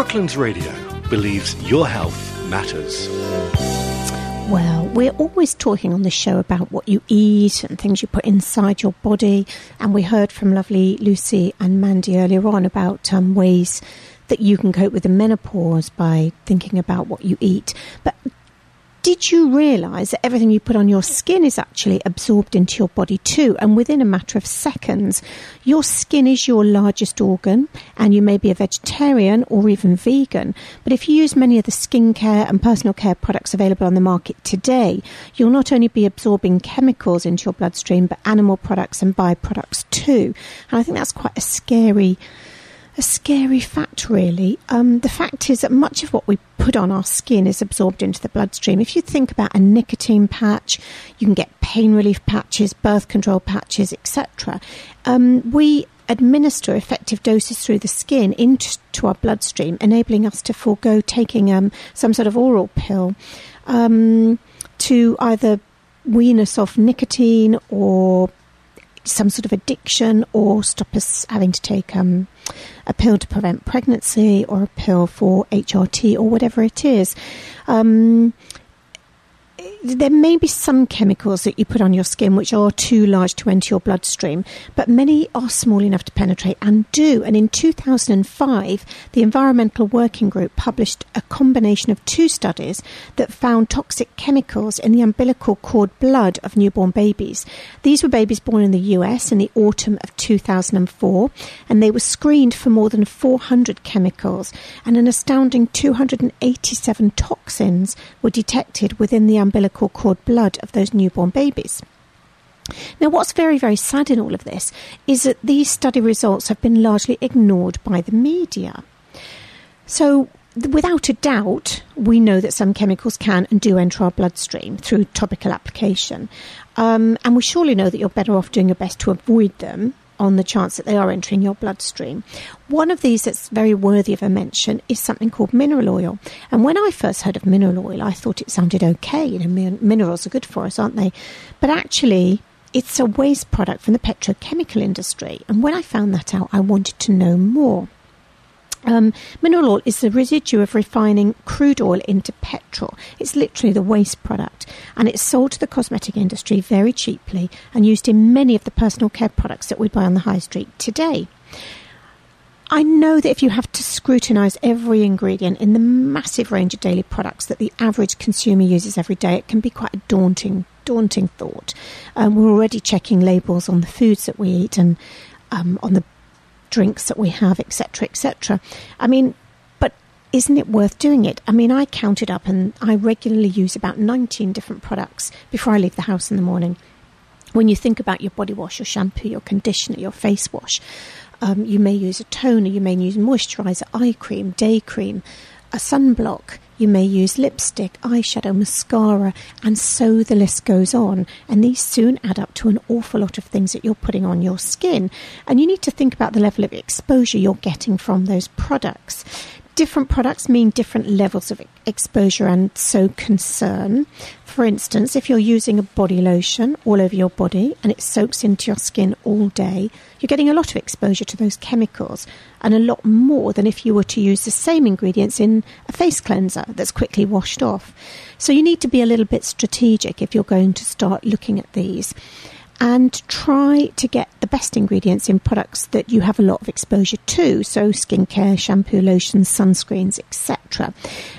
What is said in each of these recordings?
Brooklands Radio believes your health matters. Well, we're always talking on the show about what you eat and things you put inside your body. And we heard from lovely Lucy and Mandy earlier on about um, ways that you can cope with the menopause by thinking about what you eat. But did you realise that everything you put on your skin is actually absorbed into your body too? And within a matter of seconds, your skin is your largest organ, and you may be a vegetarian or even vegan. But if you use many of the skincare and personal care products available on the market today, you'll not only be absorbing chemicals into your bloodstream, but animal products and byproducts too. And I think that's quite a scary a scary fact, really. Um, the fact is that much of what we put on our skin is absorbed into the bloodstream. If you think about a nicotine patch, you can get pain relief patches, birth control patches, etc. Um, we administer effective doses through the skin into our bloodstream, enabling us to forego taking um, some sort of oral pill um, to either wean us off nicotine or some sort of addiction or stop us having to take um, a pill to prevent pregnancy or a pill for HRT or whatever it is. Um, there may be some chemicals that you put on your skin which are too large to enter your bloodstream, but many are small enough to penetrate and do. And in 2005, the Environmental Working Group published a combination of two studies that found toxic chemicals in the umbilical cord blood of newborn babies. These were babies born in the US in the autumn of 2004, and they were screened for more than 400 chemicals, and an astounding 287 toxins were detected within the umbilical umbilical cord blood of those newborn babies. Now, what's very, very sad in all of this is that these study results have been largely ignored by the media. So, without a doubt, we know that some chemicals can and do enter our bloodstream through topical application. Um, and we surely know that you're better off doing your best to avoid them on the chance that they are entering your bloodstream. One of these that's very worthy of a mention is something called mineral oil. And when I first heard of mineral oil, I thought it sounded okay. You know, min- minerals are good for us, aren't they? But actually, it's a waste product from the petrochemical industry. And when I found that out, I wanted to know more. Um, mineral oil is the residue of refining crude oil into petrol. It's literally the waste product, and it's sold to the cosmetic industry very cheaply and used in many of the personal care products that we buy on the high street today. I know that if you have to scrutinise every ingredient in the massive range of daily products that the average consumer uses every day, it can be quite a daunting, daunting thought. Um, we're already checking labels on the foods that we eat and um, on the drinks that we have, etc., etc. I mean, but isn't it worth doing it? I mean, I counted up and I regularly use about 19 different products before I leave the house in the morning. When you think about your body wash, your shampoo, your conditioner, your face wash, um, you may use a toner, you may use moisturizer, eye cream, day cream, a sunblock, you may use lipstick, eyeshadow, mascara, and so the list goes on. And these soon add up to an awful lot of things that you're putting on your skin. And you need to think about the level of exposure you're getting from those products different products mean different levels of exposure and so concern. For instance, if you're using a body lotion all over your body and it soaks into your skin all day, you're getting a lot of exposure to those chemicals and a lot more than if you were to use the same ingredients in a face cleanser that's quickly washed off. So you need to be a little bit strategic if you're going to start looking at these and try to get the best ingredients in products that you have a lot of exposure to, so skincare, shampoo, lotions, sunscreens, etc.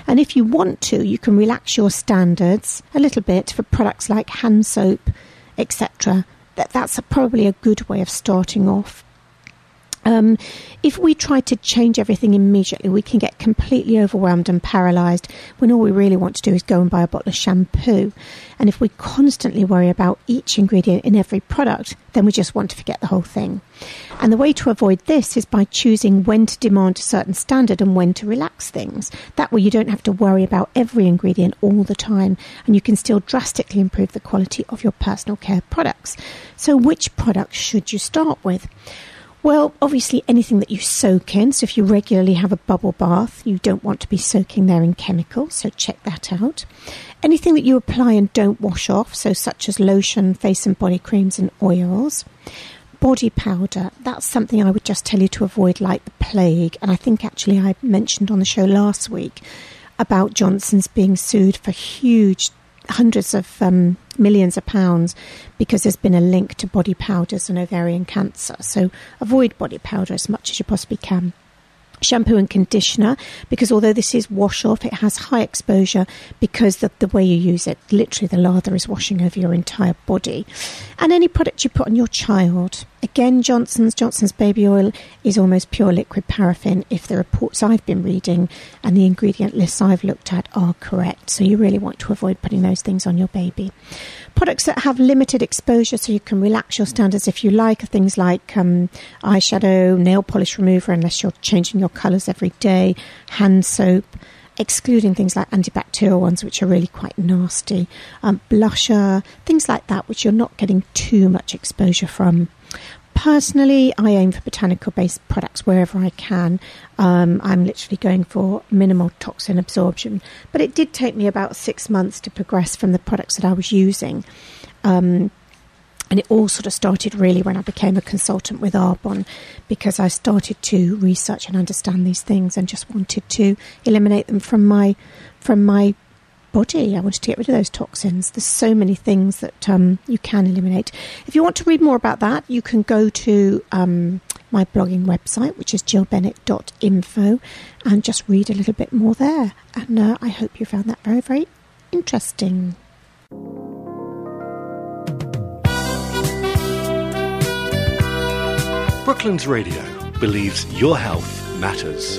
And if you want to, you can relax your standards a little bit for products like hand soap, etc. That, that's a, probably a good way of starting off. Um, if we try to change everything immediately, we can get completely overwhelmed and paralysed when all we really want to do is go and buy a bottle of shampoo. And if we constantly worry about each ingredient in every product, then we just want to forget the whole thing. And the way to avoid this is by choosing when to demand a certain standard and when to relax things. That way, you don't have to worry about every ingredient all the time, and you can still drastically improve the quality of your personal care products. So, which products should you start with? Well, obviously, anything that you soak in. So, if you regularly have a bubble bath, you don't want to be soaking there in chemicals, so check that out. Anything that you apply and don't wash off, so such as lotion, face and body creams, and oils. body powder, that's something I would just tell you to avoid like the plague. And I think actually I mentioned on the show last week about Johnson's being sued for huge hundreds of um, millions of pounds because there's been a link to body powders and ovarian cancer. So avoid body powder as much as you possibly can shampoo and conditioner because although this is wash off, it has high exposure because of the way you use it. Literally, the lather is washing over your entire body. And any product you put on your child. Again, Johnson's Johnson's baby oil is almost pure liquid paraffin if the reports I've been reading and the ingredient lists I've looked at are correct. So you really want to avoid putting those things on your baby. Products that have limited exposure so you can relax your standards if you like are things like um, eyeshadow, nail polish remover, unless you're changing your colours every day, hand soap, excluding things like antibacterial ones, which are really quite nasty, um, blusher, things like that, which you're not getting too much exposure from. Personally, I aim for botanical based products wherever I can. Um, I'm literally going for minimal toxin absorption. But it did take me about six months to progress from the products that I was using. Um, and it all sort of started really when I became a consultant with Arbonne because I started to research and understand these things and just wanted to eliminate them from my from my body. I wanted to get rid of those toxins. There's so many things that um, you can eliminate. If you want to read more about that, you can go to um, my blogging website, which is jillbennett.info, and just read a little bit more there. And uh, I hope you found that very, very interesting. Brooklands Radio believes your health matters.